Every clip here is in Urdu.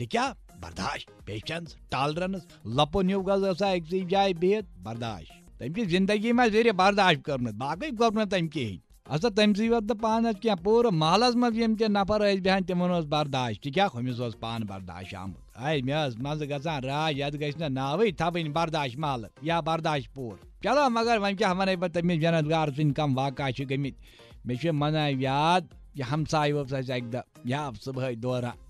وٕچھُن تٔمِس کیٛاہ ٲس پیشَنٕس لیوَل ہے تہِ کیٛاہ برداش پیشَنس ٹالرَنٕس لۄپُن ہیوٗ گٔژھ أکسٕے جایہِ بِہِتھ برداش تٔمۍ چھِ زندگی منٛز ذٔریعہِ برداش کوٚرمُت باقٕے کوٚر نہٕ تٔمۍ کِہیٖنۍ ہسا تٔمۍسٕے یوت نہٕ پانَس کینٛہہ پوٗرٕ محلَس منٛز یِم تہِ نفر ٲسۍ بیٚہوان تِمن اوس برداش تہِ کیٛاہ ہُمِس اوس پانہٕ برداش آمُت ہے مےٚ ٲس منٛزٕ گژھان راے یَتھ گژھِ نہٕ ناوٕے تھاوٕنۍ برداش محلہٕ یا برداش پوٗر چلو مگر وۄنۍ کیٛاہ وَنَے بہٕ تٔمِس جنت گار سٕنٛدۍ کَم واقع چھِ گٔمٕتۍ مےٚ چھِ مَنان یاد یہِ ہمساے اوس اَسہِ اَکہِ دۄہ یہِ آو صُبحٲے دوران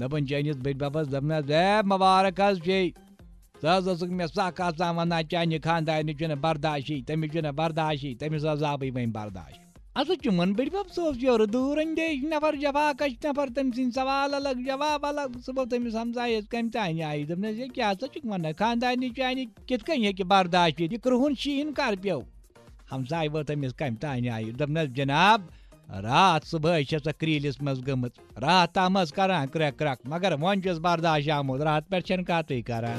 دَپان چٲنِس بٔڈۍ بَبَس دوٚپنَس ہے مُبارک حظ چھے ژٕ حظ ٲسٕکھ مےٚ سکھ آسان وَنان چانہِ خاندارنہِ چھُنہٕ برداشی تٔمِس چھُنہٕ برداشی تٔمِس حظ آو بہٕ وۄنۍ برداش اَسا چون بٔڈۍ بَب سُہ اوس یورٕ دوٗر اندیش نفر جفاکش نفر تٔمۍ سٕنٛدۍ سوال الگ جواب الگ صُبح تٔمِس ہمسایَس کَمہِ تانۍ آیہِ دوٚپنَس ہے کیٛاہ سا چھُکھ وَنان خاندارنہِ چانہِ کِتھ کٔنۍ ہیٚکہِ برداش ییٚتہِ کرٛہُن شیٖن کَر پیوٚو ہمساے ووت تٔمِس کَمہِ تانۍ آیہِ دوٚپنَس جِناب راتھ صُبحٲے چھےٚ سۄ کرٛیٖلِس منٛز گٔمٕژ راتھ تَتھ منٛز کران کرٛٮ۪کھ کرٛٮ۪کھ مگر وۄنۍ چھُس برداش آمُت راتھ پٮ۪ٹھ چھَنہٕ کَتھٕے کران